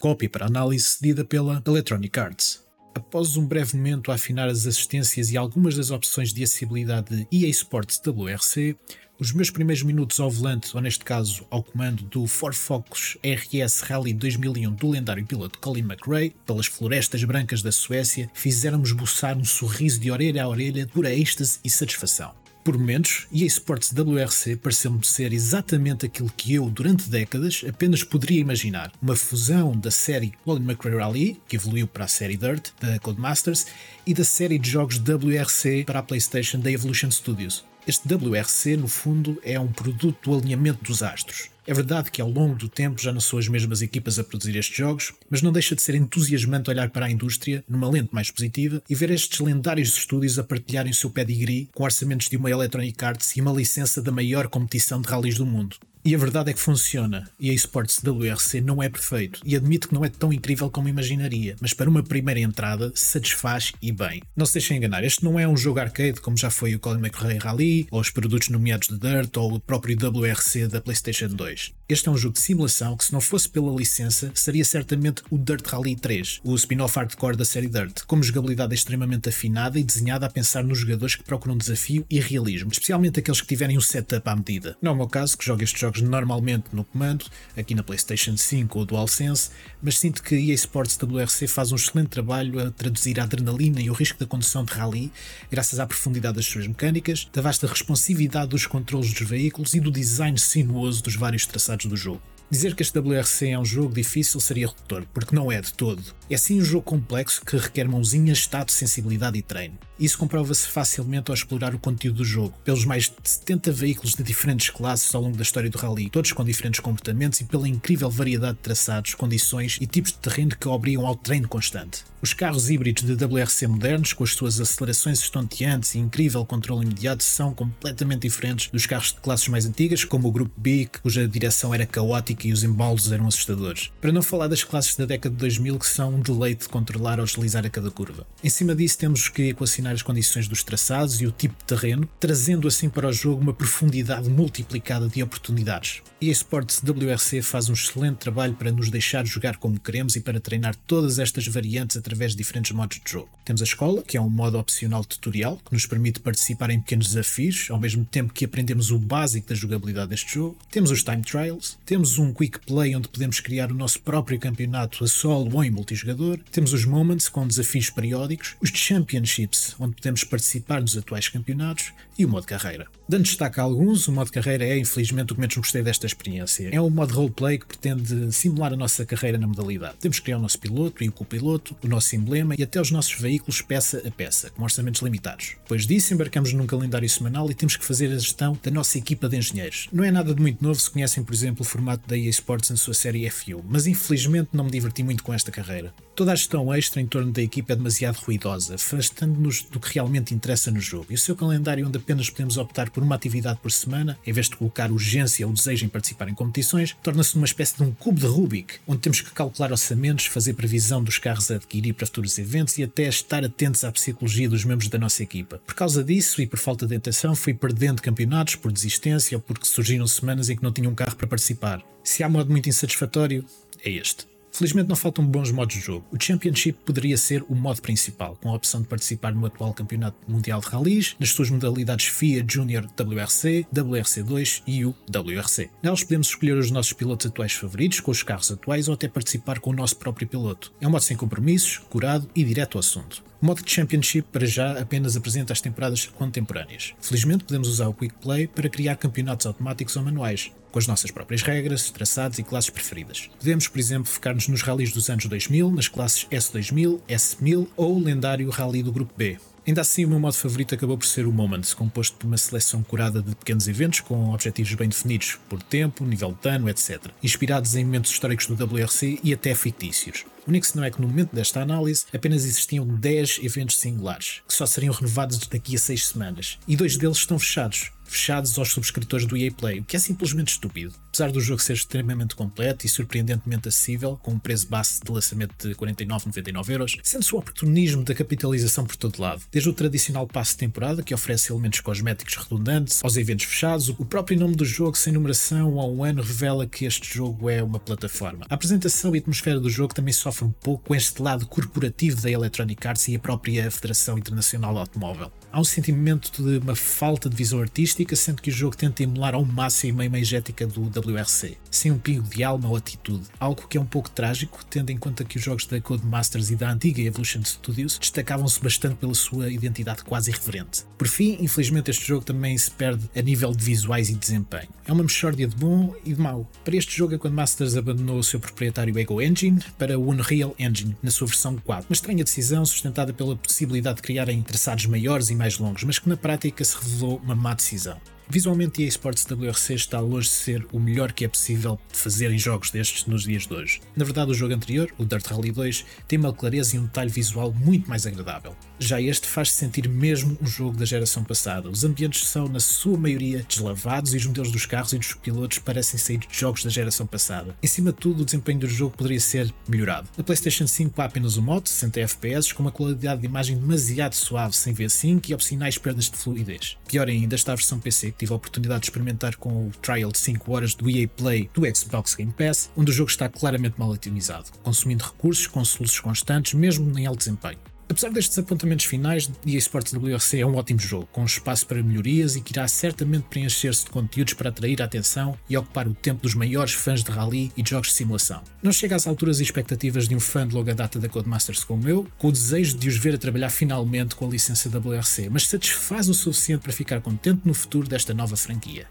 cópia para análise cedida pela Electronic Arts. Após um breve momento a afinar as assistências e algumas das opções de acessibilidade de EA Sports WRC, os meus primeiros minutos ao volante, ou neste caso ao comando do Ford Focus RS Rally 2001 do lendário piloto Colin McRae, pelas florestas brancas da Suécia, fizeram-me esboçar um sorriso de orelha a orelha pura êxtase e satisfação. Por momentos, EA Sports WRC pareceu-me ser exatamente aquilo que eu, durante décadas, apenas poderia imaginar. Uma fusão da série Colin McRae Rally, que evoluiu para a série Dirt, da Codemasters, e da série de jogos WRC para a PlayStation da Evolution Studios. Este WRC, no fundo, é um produto do alinhamento dos astros. É verdade que ao longo do tempo já não são as mesmas equipas a produzir estes jogos, mas não deixa de ser entusiasmante olhar para a indústria numa lente mais positiva e ver estes lendários estúdios a partilharem o seu pedigree com orçamentos de uma Electronic Arts e uma licença da maior competição de rallies do mundo. E a verdade é que funciona, e a eSports WRC não é perfeito, e admito que não é tão incrível como imaginaria, mas para uma primeira entrada satisfaz e bem. Não se deixem enganar, este não é um jogo arcade como já foi o Colin McRae Rally, ou os produtos nomeados de Dirt, ou o próprio WRC da PlayStation 2. Este é um jogo de simulação que, se não fosse pela licença, seria certamente o Dirt Rally 3, o spin-off hardcore da série Dirt, com jogabilidade extremamente afinada e desenhada a pensar nos jogadores que procuram desafio e realismo, especialmente aqueles que tiverem um setup à medida. Não é o meu caso, que jogo estes jogos normalmente no comando, aqui na PlayStation 5 ou DualSense, mas sinto que EA Sports WRC faz um excelente trabalho a traduzir a adrenalina e o risco da condução de rally, graças à profundidade das suas mecânicas, da vasta responsividade dos controles dos veículos e do design sinuoso dos vários traçados do jogo. Dizer que este WRC é um jogo difícil seria redutor, porque não é de todo. É sim um jogo complexo que requer mãozinhas, estado, sensibilidade e treino. Isso comprova-se facilmente ao explorar o conteúdo do jogo, pelos mais de 70 veículos de diferentes classes ao longo da história do rally, todos com diferentes comportamentos e pela incrível variedade de traçados, condições e tipos de terreno que obrigam ao treino constante. Os carros híbridos de WRC modernos, com as suas acelerações estonteantes e incrível controle imediato, são completamente diferentes dos carros de classes mais antigas, como o Grupo B, cuja direção era caótica e os embalos eram assustadores. Para não falar das classes da década de 2000 que são um deleite de controlar ao deslizar a cada curva. Em cima disso temos que equacionar as condições dos traçados e o tipo de terreno, trazendo assim para o jogo uma profundidade multiplicada de oportunidades. E a Sports WRC faz um excelente trabalho para nos deixar jogar como queremos e para treinar todas estas variantes através de diferentes modos de jogo. Temos a escola, que é um modo opcional tutorial, que nos permite participar em pequenos desafios, ao mesmo tempo que aprendemos o básico da jogabilidade deste jogo. Temos os Time Trials, temos um Quick Play onde podemos criar o nosso próprio campeonato a solo ou em multijogador. Temos os Moments, com desafios periódicos, os Championships, onde podemos participar dos atuais campeonatos, e o modo carreira. Dando destaque a alguns, o modo carreira é, infelizmente, o que menos gostei desta experiência. É um modo roleplay que pretende simular a nossa carreira na modalidade. Temos que criar o nosso piloto e o copiloto, o nosso emblema e até os nossos veículos peça a peça, com orçamentos limitados. Depois disso, embarcamos num calendário semanal e temos que fazer a gestão da nossa equipa de engenheiros. Não é nada de muito novo se conhecem, por exemplo, o formato da EA Sports na sua série F1, mas infelizmente não me diverti muito com esta carreira. Toda a gestão extra em torno da equipa é demasiado ruidosa, afastando-nos do que realmente interessa no jogo. E o seu calendário, onde apenas podemos optar por uma atividade por semana, em vez de colocar urgência ou desejo em participar em competições, torna-se uma espécie de um cubo de Rubik, onde temos que calcular orçamentos, fazer previsão dos carros a adquirir para futuros eventos e até estar atentos à psicologia dos membros da nossa equipa. Por causa disso e por falta de atenção, fui perdendo campeonatos por desistência ou porque surgiram semanas em que não tinha um carro para participar. Se há modo muito insatisfatório, é este. Felizmente não faltam bons modos de jogo. O Championship poderia ser o modo principal, com a opção de participar no atual Campeonato Mundial de Rallys, nas suas modalidades FIA Junior WRC, WRC2 e o WRC. Nelas podemos escolher os nossos pilotos atuais favoritos, com os carros atuais, ou até participar com o nosso próprio piloto. É um modo sem compromissos, curado e direto ao assunto. O modo de Championship para já apenas apresenta as temporadas contemporâneas. Felizmente podemos usar o Quick Play para criar campeonatos automáticos ou manuais, com as nossas próprias regras, traçados e classes preferidas. Podemos, por exemplo, focar-nos nos rallies dos anos 2000, nas classes S2000, S1000 ou o lendário rally do Grupo B. Ainda assim, o meu modo favorito acabou por ser o Moments, composto de uma seleção curada de pequenos eventos com objetivos bem definidos, por tempo, nível de dano, etc., inspirados em momentos históricos do WRC e até fictícios. O único senão é que no momento desta análise apenas existiam 10 eventos singulares, que só seriam renovados daqui a 6 semanas, e dois deles estão fechados, fechados aos subscritores do EA Play, o que é simplesmente estúpido. Apesar do jogo ser extremamente completo e surpreendentemente acessível, com um preço base de lançamento de 49,99 euros, sente-se o oportunismo da capitalização por todo lado. Desde o tradicional passe de temporada, que oferece elementos cosméticos redundantes, aos eventos fechados, o próprio nome do jogo sem numeração ao ano revela que este jogo é uma plataforma. A apresentação e a atmosfera do jogo também sofre um pouco com este lado corporativo da Electronic Arts e a própria Federação Internacional do Automóvel. Há um sentimento de uma falta de visão artística, sendo que o jogo tenta emular ao máximo a imagética do WRC, sem um pingo de alma ou atitude. Algo que é um pouco trágico, tendo em conta que os jogos da Codemasters e da antiga Evolution Studios destacavam-se bastante pela sua identidade quase irreverente. Por fim, infelizmente este jogo também se perde a nível de visuais e desempenho. É uma mexórdia de bom e de mau. Para este jogo a Codemasters abandonou o seu proprietário Ego Engine para o Unreal Engine, na sua versão 4. Uma estranha decisão sustentada pela possibilidade de criarem traçados maiores e mais longos, mas que na prática se revelou uma má decisão. zone. Visualmente, a eSports WRC está longe de ser o melhor que é possível fazer em jogos destes nos dias de hoje. Na verdade, o jogo anterior, o Dirt Rally 2, tem uma clareza e um detalhe visual muito mais agradável. Já este faz-se sentir mesmo um jogo da geração passada. Os ambientes são, na sua maioria, deslavados e os modelos dos carros e dos pilotos parecem sair de jogos da geração passada. Em cima de tudo, o desempenho do jogo poderia ser melhorado. Na PlayStation 5 há apenas o modo, 60 FPS, com uma qualidade de imagem demasiado suave sem V5 e opcionais perdas de fluidez. Pior ainda está a versão PC, tive a oportunidade de experimentar com o trial de 5 horas do EA Play do Xbox Game Pass, onde o jogo está claramente mal otimizado, consumindo recursos com soluços constantes, mesmo em alto desempenho. Apesar destes apontamentos finais, EA Sports WRC é um ótimo jogo, com espaço para melhorias e que irá certamente preencher-se de conteúdos para atrair a atenção e ocupar o tempo dos maiores fãs de rally e de jogos de simulação. Não chega às alturas e expectativas de um fã de longa data da Codemasters como eu, com o desejo de os ver a trabalhar finalmente com a licença WRC, mas satisfaz o suficiente para ficar contente no futuro desta nova franquia.